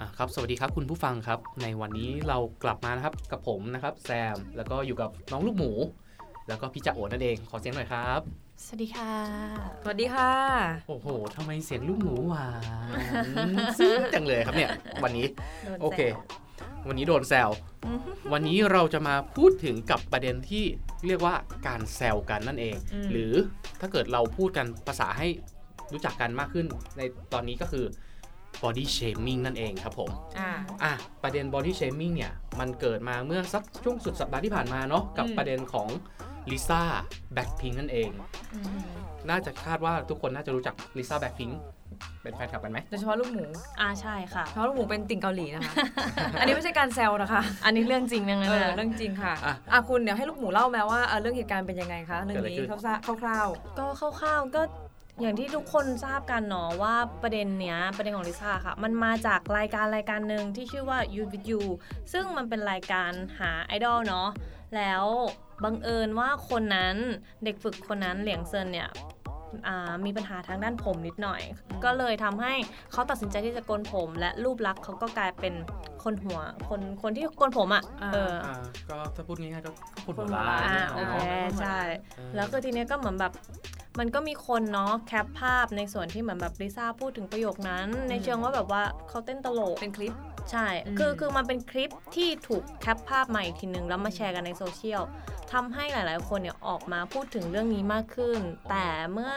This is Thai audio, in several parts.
อะครับสวัสดีครับคุณผู้ฟังครับ ในวันนี้เรากลับมานะครับกับผมนะครับแซมแล้วก็อยู่กับน้องลูกหมู แล้วก็พี่จ่าโอนั่นเองขอเสียงหน่อยครับ สวัสดีค่ะ สวัสดีค่ะ โอ้โหทำไมเสียงลูกหมูหวานซึ้งจังเลยครับเนี่ยวันนี้โดนแซวโอเค วันนี้โดนแซววันนี้เราจะมาพูดถึงกับประเด็นที่เรียกว่าการแซวกันนั่นเองอืมหรือถ้าเกิดเราพูดกันภาษาให้รู้จักกันมากขึ้นในตอนนี้ก็คือ body shaming นั่นเองครับผมอ่าอะประเด็น body shaming เนี่ย มันเกิดมาเมื่อสักช่วงสุดสัปดาห์ที่ผ่านมาเนาะกับอืมประเด็นของลิซ่าแบ็คพิงนั่นเองอืมน่าจะคาดว่าทุกคนน่าจะรู้จักลิซ่าแบ็คพิงเป็นแฟนคลับกันไหมโดยเฉพาะลูกหมูอ่าใช่ค่ะ เพราะลูกหมูเป็นติ่งเกาหลีนะคะ อันนี้ไม่ใช่การแซวนะคะ อันนี้เรื่องจริงนะเองั้นอนะเรื่องจริงค่ะอะ อะคุณเดี๋ยวให้ลูกหมูเล่าแม้ว่าเอ่อเรื่องเหตุการณ์เป็นยังไงคะเรื่องนี้เกิดอะไรขึ้นคร่าวก็คร่าวๆก็ อย่างที่ทุกคนทราบกันเนาะว่าประเด็นเนี้ยประเด็นของลิซ่าค่ะ มันมาจากรายการรายการหนึ่งที่ชื่อว่า You with You ซึ่งมันเป็นรายการหาไอดอลเนาะแล้วบังเอิญว่าคนนั้นเด็กฝึกคนนั้นเหลียงเซินเนี่ยอ่ามีปัญหาทางด้านผมนิดหน่อย ก็เลยทำให้เขาตัดสินใจที่จะโกนผม และรูปลักษณ์เขาก็กลายเป็นคนหัว คนคนที่โกนผมอะ่ะเอออ่าก็ถ้าพูดง่ายๆก็คนหัวคนหัวล้าล้านนอ่าโอเคเนาะใช่เออแล้วคือทีเนี้ยก็เหมือนแบบ มันก็มีคนเนาะแคปภาพในส่วนที่เหมือนแบบลิซ่าพูดถึงประโยคนั้น ในเชิงว่าแบบว่าเขาเต้นตลกๆเป็นคลิปใช่อืมคือคือมันเป็นคลิปที่ถูกแคปภาพมาอีกทีนึงแล้วมาแชร์กันในโซเชียล ทำให้หลาย ๆ คนเนี่ยออกมาพูดถึงเรื่องนี้มากขึ้น แต่เมื่อ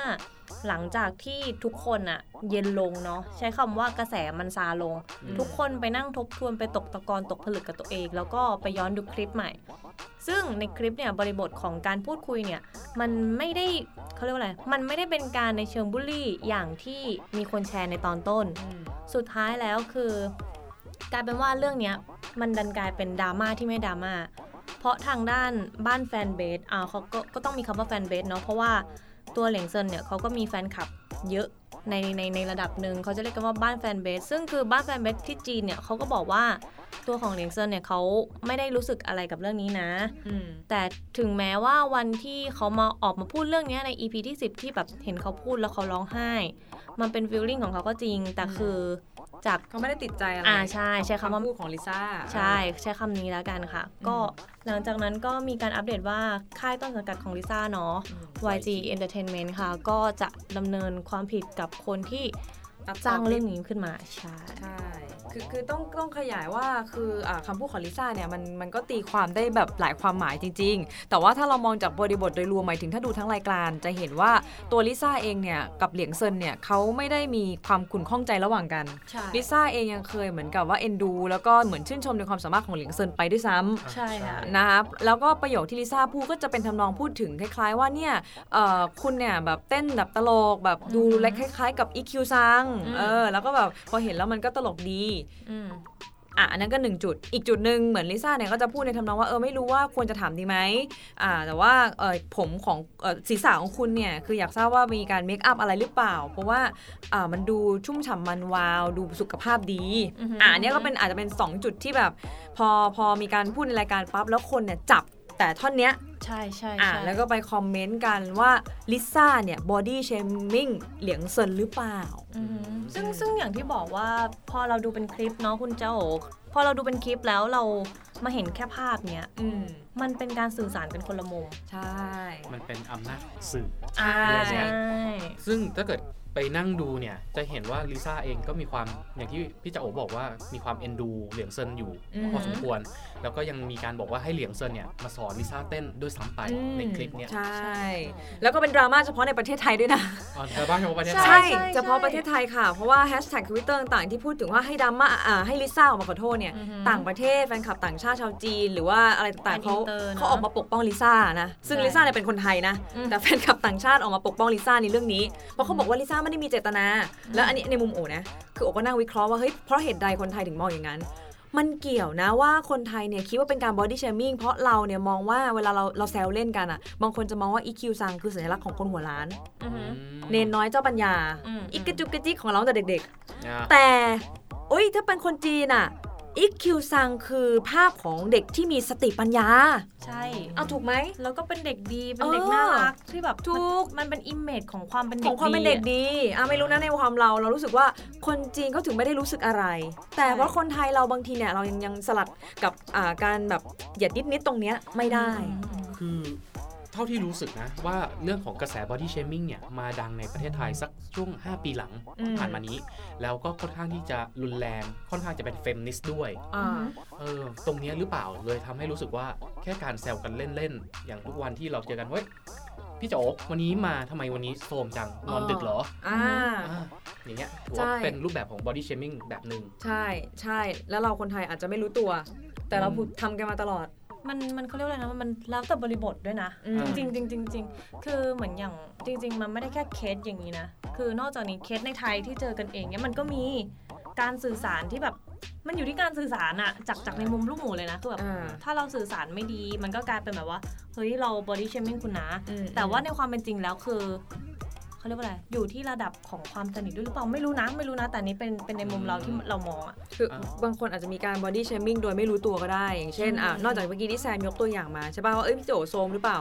หลังจากที่ทุกคนอะเย็นลงเนาะใช้คำว่ากระแสมันซาลงอืมทุกคนไปนั่งทบทวนไปตกตะกอนตกผลึกกับตัวเอง แล้วก็ไปย้อนดูคลิปใหม่ ซึ่งในคลิปเนี่ยบริบทของการพูดคุยเนี่ยมันไม่ได้เขาเรียกว่าอะไรมันไม่ได้เป็นการในเชิงบูลลี่อย่างที่มีคนแชร์ในตอนต้น สุดท้ายแล้วคือกลายเป็นว่าเรื่องเนี้ยมันดันกลายเป็นดราม่าที่ไม่ดราม่า เพราะทางด้านบ้านแฟนเบสอ่าเขาก็ก็ต้องมีคำว่าแฟนเบสเนาะเพราะว่าตัวเหลียงเซินเนี่ยเขาก็มีแฟนคลับเยอะในในในระดับหนึ่งเขาจะเรียกกันว่าบ้าน fanbase ซึ่งคือบ้าน fanbase ที่จีนเนี่ยเขาก็บอกว่าตัวของเหลียงเซินเนี่ยเขาไม่ได้รู้สึกอะไรกับเรื่องนี้นะอืมแต่ถึงแม้ว่าวันที่เขามาออกมาพูดเรื่องเนี้ยใน EP ที่ 10 ที่แบบเห็นเขาพูดแล้วเขาร้องไห้ มันเป็น feeling ของเขาก็จริง แต่อืมคือจากเขาไม่ได้ติดใจอะไรอ่าใช่ใช้คำว่าพูดของลิซ่าใช่ใช้คำนี้แล้วกันค่ะ ก็หลังจากนั้นก็มีการอัปเดตว่าค่ายต้นสังกัดของลิซ่าเนาะอืม YG Entertainment ค่ะ ก็จะดำเนินความผิดกับคนที่ ตัดต่สร้างคลิปเรื่องนี้ขึ้นมาใช่ใช่คือคือต้องต้องขยายว่าคืออ่าคำพูดของลิซ่าเนี่ยมันมันก็ตีความได้แบบหลายความหมายจริง ๆ แต่ว่าถ้าเรามองจากบริบทโดยรวมหมายถึงถ้าดูทั้งรายการจะเห็นว่าตัวลิซ่าเองเนี่ยกับเหลียงเซินเนี่ยเขาไม่ได้มีความขุ่นข้องใจระหว่างกันใช่ลิซ่าเองยังเคยเหมือนกับว่าเอ็นดู แล้วก็เหมือนชื่นชมในความสามารถของเหลียงเซินไปด้วยซ้ำใช่ค่ะนะครับแล้วก็ประโยคที่ลิซ่าพูดก็จะเป็นทำนองพูดถึงคล้ายๆ ว่าเนี่ยเอ่อคุณเนี่ยแบบเต้นแบบตลกแบบดูอือหือและคล้าย ๆ กับ EQ ซังอืมเออ แล้วก็แบบพอเห็นแล้วมันก็ตลกดีอืมอะอันนั้นก็หนึ่งจุด อีกจุดหนึ่งเหมือนลิซ่าเนี่ยก็จะพูดในทำนองว่าเออไม่รู้ว่าควรจะถามดีไหมอ่าแต่ว่าเออผมของเออศีรษะของคุณเนี่ยคืออยากทราบว่ามีการเมคอัพอะไรหรือเปล่า เพราะว่าอ่ามันดูชุ่มฉ่ำมันวาว ดูสุขภาพดีอือหืออ่าอันเนี้ยก็เป็นอาจจะเป็น 2 จุดที่แบบ พอพอมีการพูดในรายการปั๊บแล้วคนเนี่ยจับ แต่ท่อนเนี้ยใช่ใช่อ่าใช่แล้วก็ไปคอมเมนต์กันว่าลิซ่าเนี่ย body shaming เหลียงเซินหรือเปล่าอือหือซึ่งซึ่งอย่างที่บอกว่าพอเราดูเป็นคลิปเนาะคุณจ่าโอพอเราดูเป็นคลิปแล้วเรามาเห็นแค่ภาพเนี้ยอืมมันเป็นการสื่อสารกันคนละมุม ใช่ มันเป็นอำนาจของสื่ออ่าใช่ ซึ่งถ้าเกิด ไปนั่งดูเนี่ยจะเห็นว่าลิซ่าเองก็มีความอย่างที่พี่จ่าโอบอกว่ามีความเอ็นดูเหลียงเซินอยู่อืมพอสมควร แล้วก็ยังมีการบอกว่าให้เหลียงเซินเนี่ยมาสอนลิซ่าเต้นด้วยซ้ำไปอืมในคลิปเนี่ยใช่ แล้วก็เป็นดราม่าเฉพาะในประเทศไทยด้วยนะอ๋อเธอบ้างเฉพาะประเทศไทใช่ยเฉพาะประเทศไทยค่ะ เพราะว่าแฮชแท็กทวิตเตอร์ต่างๆที่พูดถึงว่าให้ดราม่าอ่าให้ลิซ่าออกมาขอโทษเนี่ยอือหือต่างประเทศแฟนคลับต่างชาติชาวจีน หรือว่าอะไรต่างๆแฟนเขาอินเตอร์เนอะเขาออกมาปกป้องลิซ่านะซึ่งใช่ลิซ่าเนี่ยเป็นคนไทยนะอืมแต่แฟนคลับต่างชาติออกมาปกป้องลิซ่าในเรื่องนี้เพราะเขาบอกว่าลิซ่าไม่ได้มีเจตนา แล้วอันนี้ในมุมโอนะ คือโอก็นั่งวิเคราะห์ว่าเฮ้ยเพราะเหตุใดคนไทยถึงมองอย่างนั้น มันเกี่ยวนะว่าคนไทยเนี่ยคิดว่าเป็นการ body shaming เพราะเราเนี่ยมองว่าเวลาเราเราแซวเล่นกันอะบางคนจะมองว่า EQ ซังคือสัญลักษณ์ของคนหัวล้านอือหือเณรน้อยเจ้าปัญญาอืมอีกกระจุกกระจิกของเราตั้งแต่เด็กอะๆแต่โอ้ยถ้าเป็นคนจีนอะ อิกคิวซังคือภาพของเด็กที่มีสติปัญญา ใช่เอาถูกไหม แล้วก็เป็นเด็กดี เป็นเด็กเออน่ารักที่แบบถูกมันมันเป็น image ของความเป็นขเด็กองความเป็นเด็กอะดีอะไม่รู้นะในความเรา เรารู้สึกว่าคนจีนเขาถึงไม่ได้รู้สึกอะไร แต่ว่าคนไทยเราบางทีเนี่ยเรายังยังสลัดกับอ่าการแบบเหยียดนิดนิดๆตรงเนี้ยไม่ได้ คือ เท่าที่รู้สึกนะ ว่าเรื่องของกระแส body shaming เนี่ย มาดังในประเทศไทยสักช่วง 5 ปีหลังอืมผ่านมานี้ แล้วก็ค่อนข้างที่จะรุนแรงค่อนข้างจะเป็นเฟมนิสต์ด้วยอ่าเออตรงเนี้ยหรือเปล่าเลยทำให้รู้สึกว่าแค่การแซวกันเล่น ๆ อย่างทุกวันที่เราเจอกันเฮ้ยพี่โจ๊กวันนี้มาทำไมวันนี้โซมจัง นอนดึกเหรออ่าอ่าอย่างเงี้ยถือใช่ว่าเป็นรูปแบบของ body shaming แบบหนึ่งใช่ใช่แล้วเราคนไทยอาจจะไม่รู้ตัว แต่เราอืมพูดทำกันมาตลอด มันมันเขาเรียกว่าอะไรนะมันแล้วแต่บริบทด้วยนะอืมจริงๆจริงๆจริงๆคือเหมือนอย่างจริง ๆ มันไม่ได้แค่เคสอย่างนี้นะ คือนอกจากนี้เคสในไทยที่เจอกันเองเนี่ยมันก็มีการสื่อสารที่แบบมันอยู่ที่การสื่อสารอะจากจากในมุมลูกหมูเลยนะคือแบบอ่าถ้าเราสื่อสารไม่ดี มันก็กลายเป็นแบบว่าเฮ้ยเรา body shaming คุณนะอืมแต่ว่าในความเป็นจริงแล้วคือ เขาเรียกว่าอะไรอยู่ที่ระดับของความสนิทด้วยหรือเปล่าไม่รู้นะไม่รู้นะ แต่อันนี้เป็นเป็นในมุมเราที่เรามองอะคืออาบางคนอาจจะมีการ body shaming โดยไม่รู้ตัวก็ได้ อย่างเช่นอะอืมนอกจากเมื่อกี้ที่แซมยกตัวอย่างมาใช่ป่ะว่าเอ้ยพี่โจโซมหรือเปล่า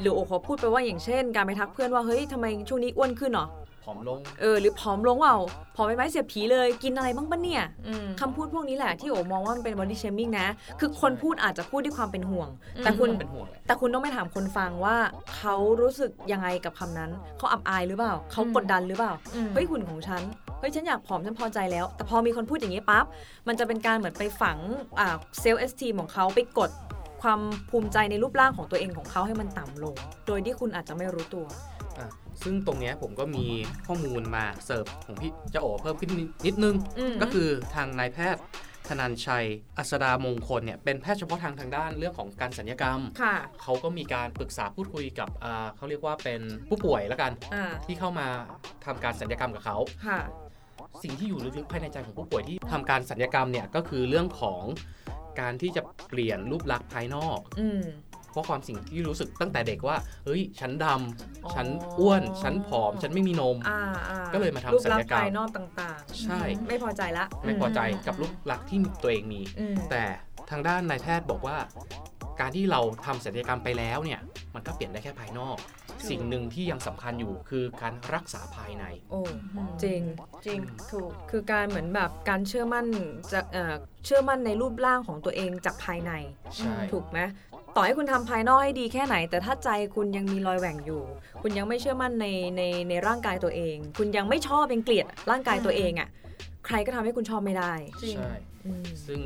หรือโอเขาพูดไปว่าอย่างเช่น การไปทักเพื่อนว่าเฮ้ยทำไมช่วงนี้อ้วนขึ้นเหรอ ผอมลง เออหรือผอมลงเปล่าผอมไปไหมเสียผีเลยกินอะไรบ้างปะเนี่ยอืมคำพูดพวกนี้แหละที่โอมองว่ามันเป็น body shaming นะ คือคนพูดอาจจะพูดด้วยความเป็นห่วงอืมแต่คุณเป็นห่วงแหละแต่คุณต้องไปถามคนฟังว่า เขารู้สึกยังไงกับคำนั้น เขาอับอายหรือเปล่า เขากดดันหรือเปล่าอืมเฮ้ยหุ่นของฉันเฮ้ยฉันอยากผอมฉันพอใจแล้ว แต่พอมีคนพูดอย่างนี้ปั๊บมันจะเป็นการเหมือนไปฝังอ่าเซลล์เอสทีของเขาไปกดความภูมิใจในรูปร่างของตัวเองของเขาให้มันต่ำลง โดยที่คุณอาจจะไม่รู้ตัวอะ ซึ่งตรงเนี้ยผมก็มีข้อมูลมาเสิร์ฟของพี่เจ้าโอเพิ่มขึ้นนิดนึงอืมก็คือทางนายแพทย์ธนันชัย อัสดามงคลเนี่ยเป็นแพทย์เฉพาะทางทางด้านเรื่องของการสัญญกรรมค่ะเขาก็มีการปรึกษาพูดคุยกับอ่าเขาเรียกว่าเป็นผู้ป่วยแล้วกันอ่าที่เข้ามาทำการสัญญกรรมกับเขาค่ะสิ่งที่อยู่ลึกๆภายในใจของผู้ป่วยที่ทำการสัญญกรรมเนี่ยก็คือเรื่องของการที่จะเปลี่ยนรูปลักษณ์ภายนอก อืมเพราะความสิ่งที่รู้สึกตั้งแต่เด็กว่า เฮ้ย ฉันดอ๋อำฉันอ้วน ฉันผอม ฉันไม่มีนมอ่าอ่าก็เลยมาทำรูปศัลลักยษณ์กรรมภายนอกต่างใช่ๆไม่พอใจละ ไม่พอใจอืมกับรูปลักษณ์ที่ตัวเองมีอืมแต่ทางด้านนายแพทย์บอกว่า การที่เราทำศัลยกรรมไปแล้วเนี่ย มันก็เปลี่ยนได้แค่ภายนอก สิ่งหนึ่งที่ยังสำคัญอยู่คือการรักษาภายใน โอ้จริงจริงถูกคือการเหมือนแบบการเชื่อมั่นจะเอ่อเชื่อมั่นในรูปร่างของตัวเองจากภายในใช่ถูกไหมต่อให้คุณทำภายนอกให้ดีแค่ไหน แต่ถ้าใจคุณยังมีรอยแหว่งอยู่ คุณยังไม่เชื่อมั่นในในในร่างกายตัวเอง คุณยังไม่ชอบยังเกลียดร่างกายตัวเองอะใครก็ทำให้คุณชอบไม่ได้จริงใช่อืมซึ่ง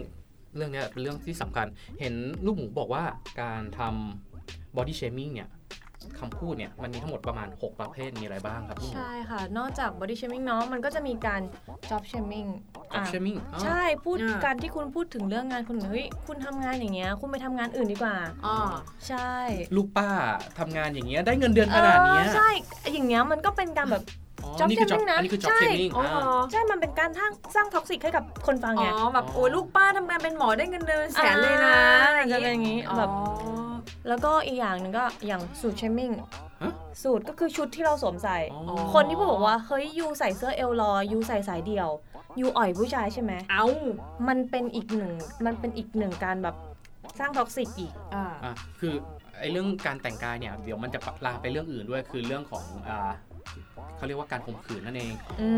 เรื่องเนี้ยเป็นเรื่องที่สำคัญ เห็นลูกหมูบอกว่าการทำ body shaming เนี่ย คำพูดเนี่ยมันมีทั้งหมดประมาณ 6 ประเภทมีอะไรบ้างครับลูกหมูใช่ค่ะ นอกจาก body shaming เนาะมันก็จะมีการ job shaming job อะ shaming อ๋อ ใช่พูดอ่า การที่คุณพูดถึงเรื่องงานคุณเฮ้ยคุณทำงานอย่างเงี้ยคุณไปทำงานอื่นดีกว่า อ๋อ ใช่ลูกป้าทำงานอย่างเงี้ยได้เงินเดือนขนาดเนี้ยเออใช่อย่างเงี้ยมันก็เป็นการแบบ อ๋อ job นี่คือ job shaming นะอันนี้คือ job ใช่ shaming อ๋ออ่าใช่มันเป็นการสร้างสร้าง toxic ให้กับคนฟังอ๋ไง อแบบโอ้ยลูกป้าทำงานเป็นหมอได้เงินเดือนแสนเลยนะอ่าจะเป็นอย่างงี้แบบ อ๋อ แล้วก็อีกอย่างหนึ่งก็อย่าง suit shaming ฮะสูทก็คือชุดที่เราสวมใส่อ๋อคนที่พูดบอกว่าเฮ้ย you ใส่เสื้อเอวลอย you ใส่สายเดี่ยวyou อ่อยผู้ชายใช่ไหมเอามันเป็นอีกหนึ่งมันเป็นอีกหนึ่งการแบบสร้าง toxic อีกอ่าอะคือไอ้เรื่องการแต่งกายเนี่ยเดี๋ยวมันจะลามไปเรื่องอื่นด้วยคือเรื่องของอ่า เขาเรียกว่าการข่มขืนนั่นเองอื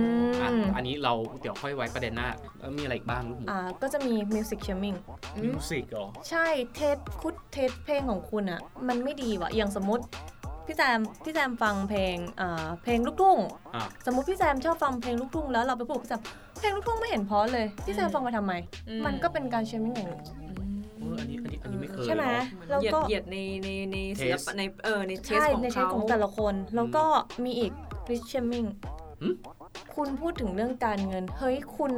อะมอันนี้เราเดี๋ยวค่อยไว้ประเด็นหน้าแล้วมีอะไรอีกบ้างลูกหมูอ่าก็จะมี music shaming music เหรอ ใช่ taste คุณ taste เพลงของคุณอะมันไม่ดีว่ะ อย่างสมมติพี่แซมพี่แซมฟังเพลงอ่าเพลงลูกทุ่ง อะ สมมติพี่แซมชอบฟังเพลงลูกทุ่งแล้วเราไปพูดกับพี่แซมเพลงลูกทุ่งไม่เห็นเพราะเลย พี่แซมฟังไปทำไมมันก็เป็นการ shaming อย่างหนึ่งเอออันนี้อันนี้อันนี้ไม่เคยใช่ไหมเนอะ แล้วเหยียดก็ เหยียดในในในศิลปะในเออใน taste ใช่ของในใช้เขา ของแต่ละคน แล้วก็มีอีก rich shaming หึคุณพูดถึงเรื่องการเงิน เฮ้ยคุณ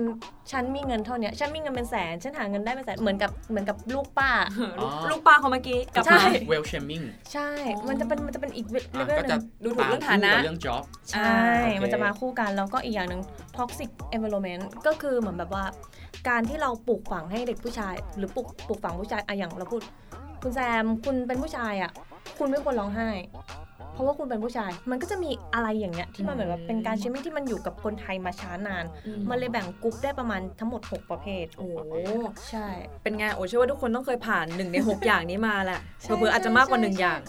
ฉันมีเงินเท่าเนี้ยฉันมีเงินเป็นแสน ฉันหาเงินได้เป็นแสนเหมือนกับเหมือนกับลูกป้า ลูกลูกป้าเขาเมื่อกี้กลับใช่มา wealth shamingใช่ มันจะเป็นมันจะเป็นอีกเลอะเวลก็หจะนึ่งดูถูกเรื่องฐานะตมคู่กับเรื่อง job ใช่โอเคมันจะมาคู่กัน แล้วก็อีกอย่างหนึ่ง toxic environment ก็คือเหมือนแบบว่า การที่เราปลูกฝังให้เด็กผู้ชาย หรือปลูกปลูกฝังผู้ชายอะอย่างเราพูด คุณแซมคุณเป็นผู้ชายอะคุณไม่ควรร้องไห้ เพราะว่าคุณเป็นผู้ชาย มันก็จะมีอะไรอย่างเงี้ยที่มันเหมือนแบบเป็นการเชมิ่งที่มันอยู่กับคนไทยมาช้านาน มันเลยแบ่งกลุ่มได้ประมาณทั้งหมด 6 ประเภท โอ้โหใช่ เป็นไงโอ้เชื่อว่าทุกคนต้องเคยผ่านหนึ่งใน 6 อย่างนี้มาแหละใช่เผื่อๆอาจจะมากกว่าหนึ่งใช่อย่าง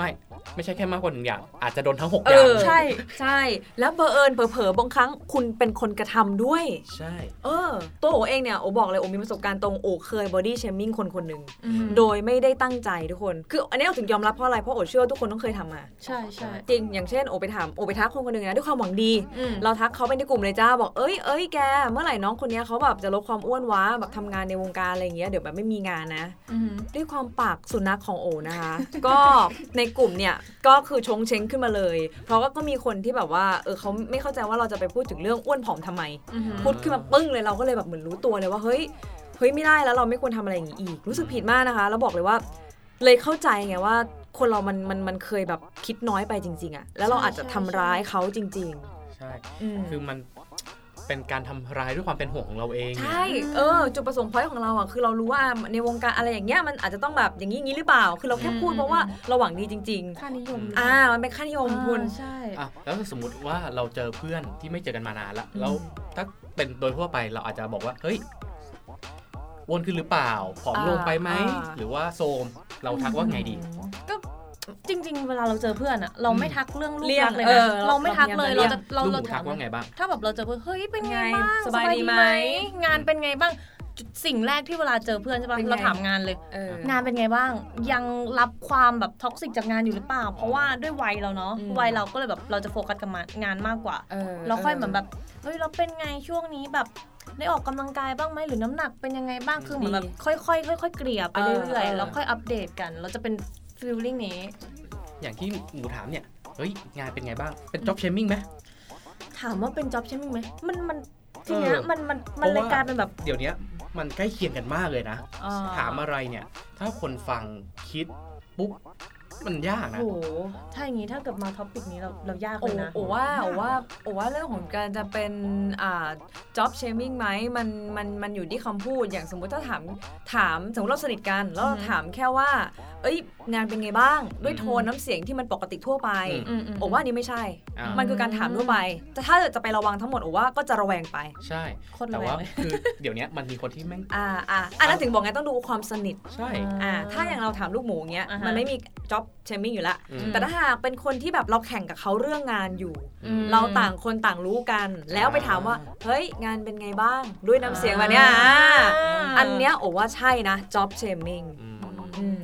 ไม่ไม่ใช่แค่มากกว่าหนึ่งอย่าง อาจจะโดนทั้งหกเออย่างอใช่ใช่ แล้วเบอร์เอิญเผลอๆบางครั้งคุณเป็นคนกระทำด้วย ใช่ เออ ตัวโอเองเนี่ยโอบอกเลยโอมีประสบการณ์ตรงโอเคยบอดี้เชมิ่งคนคนหนึ่งอืมโดยไม่ได้ตั้งใจทุกคน คืออันนี้เราถึงยอมรับเพราะอะไรเพราะโอเชื่อว่าทุกคนต้องเคยทำมา ใช่ใช่จริงอย่างเช่นโอไปถามโอไปทักคนคนหนึ่งนะด้วยความหวังดีอืมเราทักเขาไปในกลุ่มเลยจ้าบอกเอ้ยเอ้ยแกเมื่อไหร่น้องคนเนี้ยเขาแบบจะลดความอ้วนวะแบบทำงานในวงการอะไรอย่างเงี้ยเดี๋ยวแบบไม่มีงานนะอืมด้วยความปากสุนัขของโอนะคะ ก็ในกลุ่มเนี่ยก็คือชงเชงขึ้นมาเลย เพราะว่าก็มีคนที่แบบว่าเออเขาไม่เข้าใจว่าเราจะไปพูดถึงเรื่องอ้วนผอมทำไมอืมพูดขึ้นมาปึ้งเลยเราก็เลยแบบเหมือนรู้ตัวเลยว่าเฮ้ยเฮ้ยไม่ได้แล้วเราไม่ควรทำอะไรอย่างนี้อีก รู้สึกผิดมากนะคะ แล้วบอกเลยว่า เลยเข้าใจไงว่าคนเรามันมันมันเคยแบบคิดน้อยไปจริง ๆอะแล้วเราอาจจะทำร้ายเขาจริงใช่ๆอืมคือมัน เป็นการทำร้ายด้วยความเป็นห่วงของเราเองใช่เออจุดประสงค์พอยของเราอะคือเรารู้ว่าในวงการอะไรอย่างเงี้ยมันอาจจะต้องแบบอย่างนี้อย่างนี้หรือเปล่า คือเราแค่พูดเพราะว่าเราหวังดีจริงค่านิยมๆอ่ามันเป็นค่านิยมคุณใช่อะแล้วถ้าสมมติว่าเราเจอเพื่อนที่ไม่เจอกันมานานละอืมแล้วถ้าเป็นโดยทั่วไปเราอาจจะบอกว่าเฮ้ยอ้วนขึ้นหรือเปล่าผอมลงไปไหมหรือว่าโซมเราทักว่าไงดีก็ จริง ๆ เวลาเราเจอเพื่อนอะเราไม่ทักเรื่องรูปเลี่ยงลักษณ์เลยเอนะอเราไม่ทักเลยเราเราพยายามจะเราลูกหเรามูทัถากมว่าไงบ้าง ถ้าแบบเราเจอเพื่อนเฮ้ยเป็นไงไงบ้างสบายดีไหมงานเป็นไงบ้างจุดสิ่งแรกที่เวลาเจอเพื่อนใช่ปะเป็นไงเราถามงานเลยเอองานเป็นไงบ้าง ยังรับความแบบ toxic จากงานอยู่หรือเปล่า เพราะว่าด้วยวัยเราเนาะอืมวัยเราก็เลยแบบเราจะโฟกัสกับงานมากกว่าเออเราค่อยเหมือนแบบเฮ้ยเราเป็นไงช่วงนี้แบบได้ออกกำลังกายบ้างไหมหรือน้ำหนักเป็นยังไงบ้างคือเหมือนแบบค่อยๆค่อยๆเกลี่ยไปเรื่อยๆแล้วค่อยอัปเดตกัน เราจะเป็น feeling นี้ อย่างที่หมูถามเนี่ย เฮ้ย งานเป็นไงบ้าง เป็น job shaming ไหม ถามว่าเป็น job ใช่ไหม มันมันทีเนี้ยเออมันมันมันเลยเพราะว่ากลายเป็นแบบ เดี๋ยวเนี้ยมันใกล้เคียงกันมากเลยนะอ่ถามอะไรเนี่ย ถ้าคนฟังคิดปุ๊บ มันยากนะ โอ้โหถ้าอย่างนี้ถ้าเกิดมา topic นี้เราเรายากโอ้เลยนะ โอ้ว่าโอ้ว่าโอ้ว่าเรื่องของการจะเป็นอ่า job shaming ไหมมันมันมันอยู่ที่คำพูดอย่างสมมุติถ้าถามถามสมมติเราสนิทกันแล้วเราอือฮึ ถามแค่ว่า เอ้ย งานเป็นไงบ้าง ด้วยอืมโทนน้ำเสียงที่มันปกติทั่วไปอืมอืม โอ้ว่าอันนี้ไม่ใช่ อ่ามันคือการถามทั่วไปแต่ถ้าจะไประวังทั้งหมดโอ้ว่าก็จะระแวงไป ใช่ โคตรแต่ระแวว่างเลย คือเดี๋ยวเนี้ยมันมีคนที่แม่งอ่าอ่าอันนั้นถึงบอกไงต้องดูความสนิท ใช่ อ่าถ้าอย่างเราถามลูกหมูเงี้ยอ่าฮะมันไม่มี job shaming อยู่แล้วอืมแต่ถ้าหากเป็นคนที่แบบเราแข่งกับเขาเรื่องงานอยู่อืมเราต่างคนต่างรู้กัน แล้วไปถามว่า เฮ้ย งานเป็นไงบ้าง ด้วยน้ำเสียงแบบเนี้ยอ่าอ่าอันเนี้ยโอ้ว่าใช่นะ job shaming อืมอืม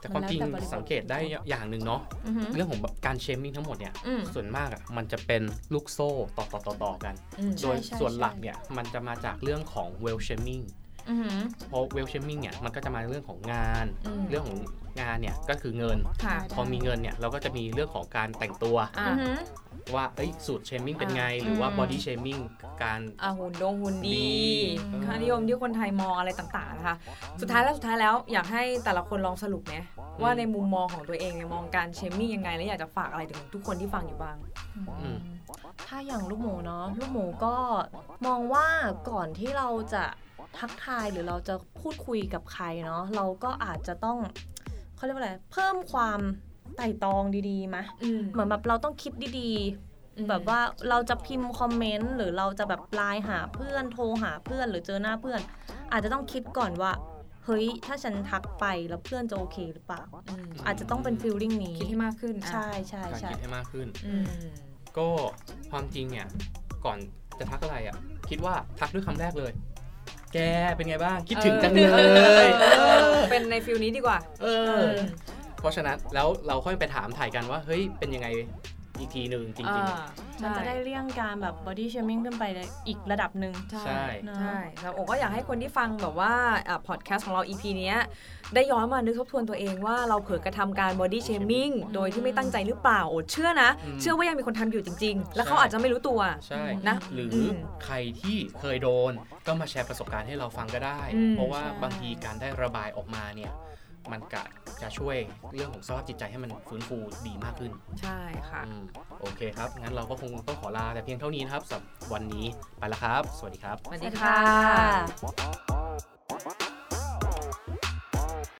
แต่ความจริงแล้วแต่บริบทสังเกตได้อย่างหนึ่งเนาะอือหือเรื่องของแบบการเชมมิ่งทั้งหมดเนี่ยอืมส่วนมากอะมันจะเป็นลูกโซ่ต่อต่อต่อต่อกันอืมโดยใช่ส่วนใช่หลักเนี่ยมันจะมาจากเรื่องของ well shaming อือหือ เพราะ well shaming เนี่ยมันก็จะมาเรื่องของงานอืมเรื่องของงานเนี่ยก็คือเงินค่ะพอมีเงินเนี่ยเราก็จะมีเรื่องของการแต่งตัวอ่าอือหือว่าเอ้ยสูตรเชมมิ่งเป็นไงอ่าหรือว่าอืม body shaming การอ่าหุ่นดงหุ่นดีดีค่านิยมที่คนไทยมองอะไรต่างๆนะคะสุดท้ายแล้วสุดท้ายแล้วอยากให้แต่ละคนลองสรุปไหมว่าในมุมมองของตัวเองเนี่ยมองการเชมมิ่งยังไง และอยากจะฝากอะไรถึงทุกคนที่ฟังอยู่บ้างอืมถ้าอย่างลูกหมูเนาะลูกหมูก็มองว่าก่อนที่เราจะ ทักทายหรือเราจะพูดคุยกับใครเนาะเราก็อาจจะต้องเขาเรียกว่าอะไรเพิ่มความไต่ตองดีๆมะอืมเหมือนแบบเราต้องคิดดีๆ แบบว่าเราจะพิมพ์คอมเมนต์หรือเราจะแบบไลน์หาเพื่อนโทรหาเพื่อนหรือเจอหน้าเพื่อน อาจจะต้องคิดก่อนว่าเฮ้ย ถ้าฉันทักไปแล้วเพื่อนจะโอเคหรือเปล่าอืมอาจจะต้องเป็นฟีลลิ่งนี้ คิดให้มากขึ้นอะใช่ใช่การใช่คิดให้มากขึ้นอืมก็ความจริงเนี่ย ก่อนจะทักอะไรอะ คิดว่าทักด้วยคำแรกเลย แกเป็นไงบ้างคิดถึงจังเลยเอเอออเป็นในฟิลนี้ดีกว่า เออ เพราะฉะนั้นแล้วเราค่อยไปถามถ่ายกันว่า เฮ้ยเป็นยังไง อีกทีหนึ่งจริงอ่ามันจะใช่ได้เลี่ยงการแบบ body shaming ขึ้นไปในอีกระดับหนึ่งใช่เนอะใช่แล้วโอก็อยากให้คนที่ฟังแบบว่าพอดแคสต์ของเรา EP เนี้ยได้ย้อนมานึกทบทวนตัวเองว่าเราเผลอกระทำการ body shaming โดยที่ไม่ตั้งใจหรือเปล่าโอเชื่อนะอืมเชื่อว่ายังมีคนทำอยู่จริง ๆ แล้วเขาใช่อาจจะไม่รู้ตัวใช่นะหรืออมใครที่เคยโดนก็มาแชร์ประสบการณ์ให้เราฟังก็ได้อืมเพราะว่าใช่บางทีการได้ระบายออกมาเนี่ย มันกะจะช่วยเรื่องของสภาพจิตใจให้มันฟื้นฟูดีมากขึ้น ใช่ค่ะอืมโอเคครับ งั้นเราก็คงต้องขอลาแต่เพียงเท่านี้นะครับสำหรับวันนี้ไปแล้วครับ สวัสดีครับ สวัสสดีวัสดีค่ค่ะะ